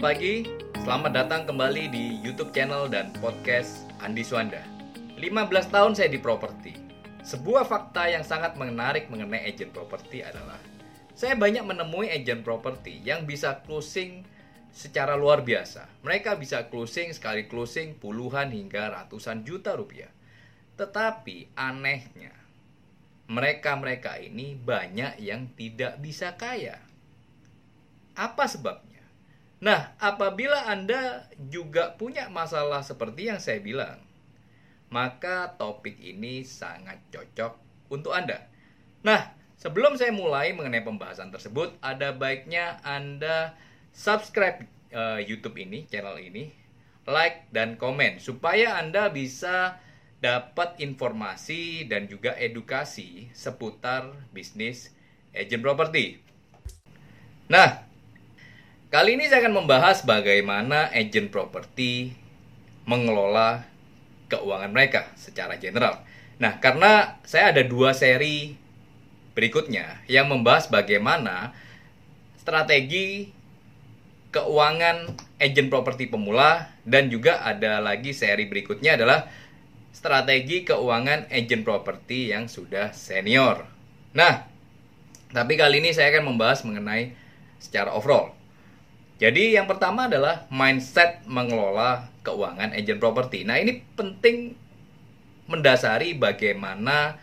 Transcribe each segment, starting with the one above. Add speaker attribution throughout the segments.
Speaker 1: Pagi, selamat datang kembali di YouTube channel dan podcast Andi Swanda. 15 tahun saya di properti. Sebuah fakta yang sangat menarik mengenai agent properti adalah saya banyak menemui agent properti yang bisa closing secara luar biasa. Mereka bisa closing sekali closing puluhan hingga ratusan juta rupiah. Tetapi anehnya, mereka-mereka ini banyak yang tidak bisa kaya. Apa sebabnya? Nah, apabila Anda juga punya masalah seperti yang saya bilang, maka topik ini sangat cocok untuk Anda. Nah, sebelum saya mulai mengenai pembahasan tersebut, ada baiknya Anda subscribe uh, YouTube ini, channel ini, like dan komen supaya Anda bisa dapat informasi dan juga edukasi seputar bisnis agent property. Nah, Kali ini saya akan membahas bagaimana agent properti mengelola keuangan mereka secara general. Nah, karena saya ada dua seri berikutnya yang membahas bagaimana strategi keuangan agent properti pemula dan juga ada lagi seri berikutnya adalah strategi keuangan agent properti yang sudah senior. Nah, tapi kali ini saya akan membahas mengenai secara overall. Jadi yang pertama adalah mindset mengelola keuangan agent properti. Nah, ini penting mendasari bagaimana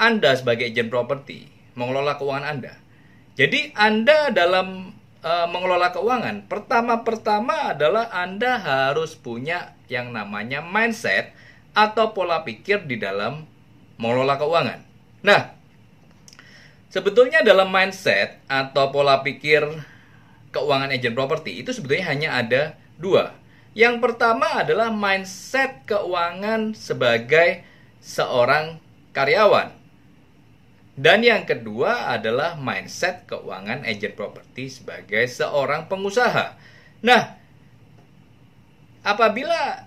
Speaker 1: Anda sebagai agent properti mengelola keuangan Anda. Jadi Anda dalam e, mengelola keuangan, pertama-pertama adalah Anda harus punya yang namanya mindset atau pola pikir di dalam mengelola keuangan. Nah, sebetulnya dalam mindset atau pola pikir keuangan agent properti itu sebetulnya hanya ada dua. Yang pertama adalah mindset keuangan sebagai seorang karyawan. Dan yang kedua adalah mindset keuangan agent properti sebagai seorang pengusaha. Nah, apabila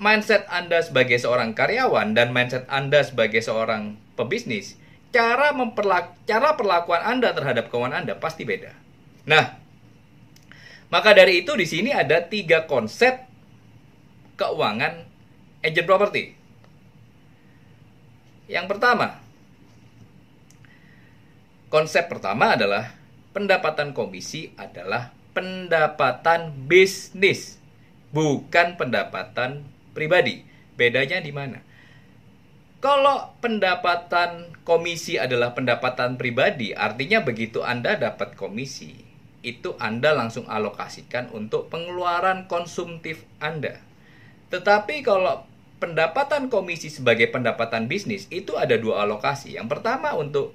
Speaker 1: mindset Anda sebagai seorang karyawan dan mindset Anda sebagai seorang pebisnis, cara memperlak cara perlakuan Anda terhadap keuangan Anda pasti beda. Nah, maka dari itu di sini ada tiga konsep keuangan agent property. Yang pertama, konsep pertama adalah pendapatan komisi adalah pendapatan bisnis, bukan pendapatan pribadi. Bedanya di mana? Kalau pendapatan komisi adalah pendapatan pribadi, artinya begitu Anda dapat komisi, itu Anda langsung alokasikan untuk pengeluaran konsumtif Anda. Tetapi kalau pendapatan komisi sebagai pendapatan bisnis itu ada dua alokasi. Yang pertama untuk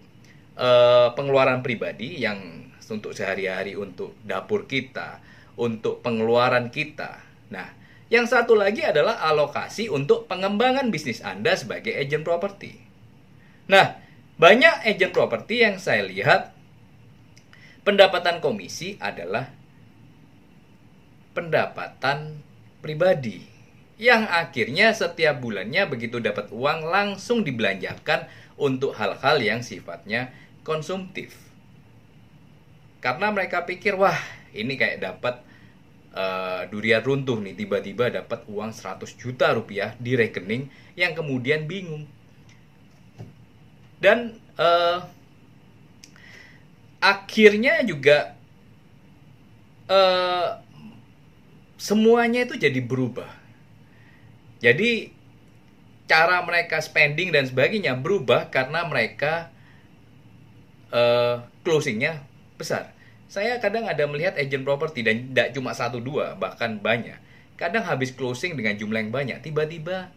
Speaker 1: e, pengeluaran pribadi yang untuk sehari-hari untuk dapur kita, untuk pengeluaran kita. Nah, yang satu lagi adalah alokasi untuk pengembangan bisnis Anda sebagai agent properti. Nah, banyak agent properti yang saya lihat pendapatan komisi adalah pendapatan pribadi yang akhirnya setiap bulannya begitu dapat uang langsung dibelanjakan untuk hal-hal yang sifatnya konsumtif. Karena mereka pikir wah ini kayak dapat uh, durian runtuh nih tiba-tiba dapat uang 100 juta rupiah di rekening yang kemudian bingung. Dan uh, akhirnya juga uh, semuanya itu jadi berubah. Jadi cara mereka spending dan sebagainya berubah karena mereka uh, closingnya besar. Saya kadang ada melihat agent property dan tidak cuma satu dua bahkan banyak. Kadang habis closing dengan jumlah yang banyak, tiba-tiba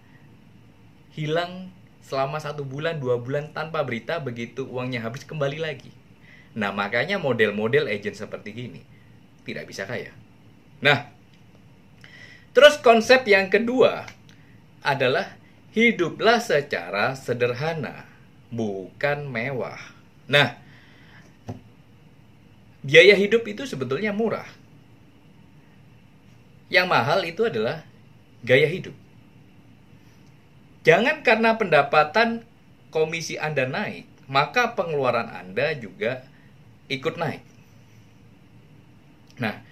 Speaker 1: hilang selama satu bulan dua bulan tanpa berita begitu uangnya habis kembali lagi Nah, makanya model-model agent seperti ini tidak bisa kaya. Nah, terus konsep yang kedua adalah hiduplah secara sederhana, bukan mewah. Nah, biaya hidup itu sebetulnya murah. Yang mahal itu adalah gaya hidup. Jangan karena pendapatan komisi Anda naik, maka pengeluaran Anda juga ikut naik. Nah,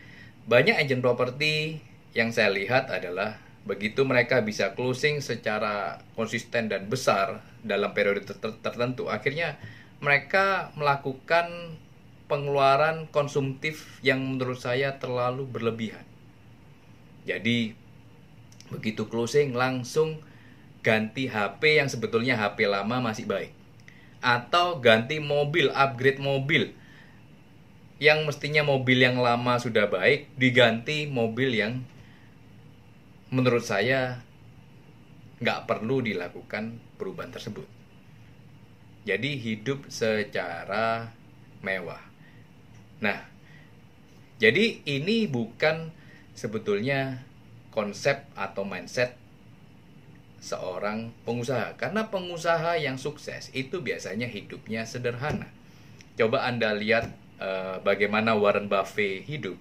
Speaker 1: banyak agent properti yang saya lihat adalah begitu mereka bisa closing secara konsisten dan besar dalam periode tertentu, akhirnya mereka melakukan pengeluaran konsumtif yang menurut saya terlalu berlebihan. Jadi begitu closing langsung ganti HP yang sebetulnya HP lama masih baik atau ganti mobil, upgrade mobil yang mestinya mobil yang lama sudah baik diganti mobil yang menurut saya nggak perlu dilakukan perubahan tersebut. Jadi hidup secara mewah. Nah, jadi ini bukan sebetulnya konsep atau mindset seorang pengusaha karena pengusaha yang sukses itu biasanya hidupnya sederhana. Coba Anda lihat uh, bagaimana Warren Buffett hidup.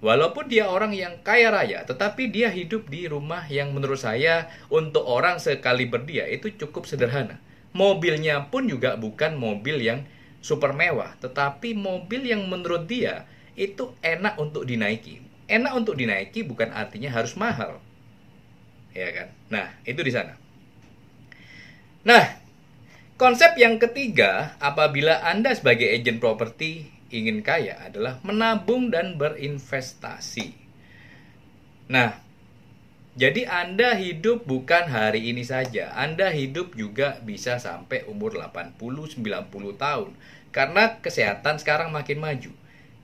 Speaker 1: Walaupun dia orang yang kaya raya, tetapi dia hidup di rumah yang menurut saya untuk orang sekali berdia itu cukup sederhana. Mobilnya pun juga bukan mobil yang super mewah, tetapi mobil yang menurut dia itu enak untuk dinaiki. Enak untuk dinaiki bukan artinya harus mahal. Ya kan? Nah, itu di sana. Nah, Konsep yang ketiga, apabila Anda sebagai agen properti ingin kaya adalah menabung dan berinvestasi. Nah, jadi Anda hidup bukan hari ini saja. Anda hidup juga bisa sampai umur 80-90 tahun. Karena kesehatan sekarang makin maju.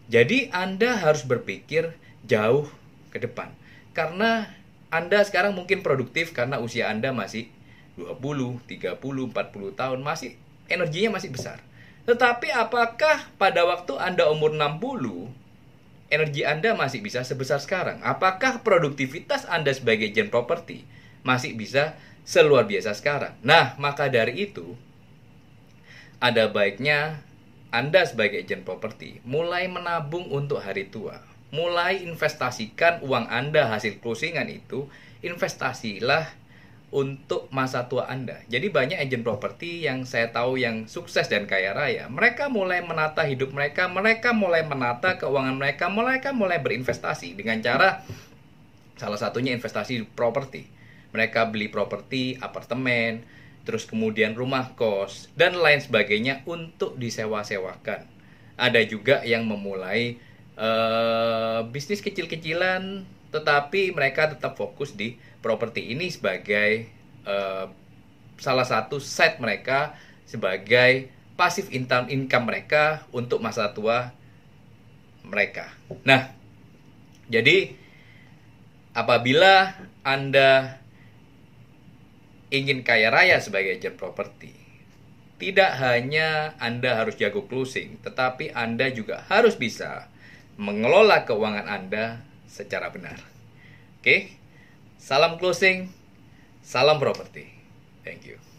Speaker 1: Jadi Anda harus berpikir jauh ke depan. Karena Anda sekarang mungkin produktif karena usia Anda masih 20, 30, 40 tahun masih energinya masih besar. Tetapi apakah pada waktu Anda umur 60 energi Anda masih bisa sebesar sekarang? Apakah produktivitas Anda sebagai agent properti masih bisa seluar biasa sekarang? Nah, maka dari itu ada baiknya Anda sebagai agent properti mulai menabung untuk hari tua. Mulai investasikan uang Anda hasil closingan itu, investasilah untuk masa tua Anda. Jadi banyak agent properti yang saya tahu yang sukses dan kaya raya. Mereka mulai menata hidup mereka, mereka mulai menata keuangan mereka, mereka mulai berinvestasi dengan cara salah satunya investasi properti. Mereka beli properti, apartemen, terus kemudian rumah kos dan lain sebagainya untuk disewa-sewakan. Ada juga yang memulai uh, bisnis kecil-kecilan tetapi mereka tetap fokus di properti ini sebagai uh, salah satu set mereka sebagai pasif income income mereka untuk masa tua mereka. Nah, jadi apabila Anda ingin kaya raya sebagai agent properti, tidak hanya Anda harus jago closing, tetapi Anda juga harus bisa mengelola keuangan Anda secara benar. Oke? Salam closing, salam properti. Thank you.